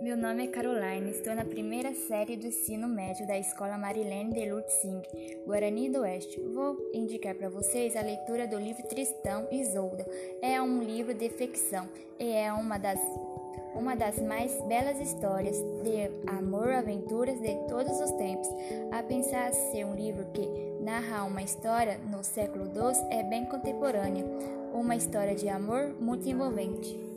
Meu nome é Caroline, estou na primeira série do ensino médio da Escola Marilene de Lutzing, Guarani do Oeste. Vou indicar para vocês a leitura do livro Tristão e Isolda. É um livro de ficção e é uma das, uma das mais belas histórias de amor e aventuras de todos os tempos. A pensar ser um livro que narra uma história no século XII é bem contemporânea, uma história de amor muito envolvente.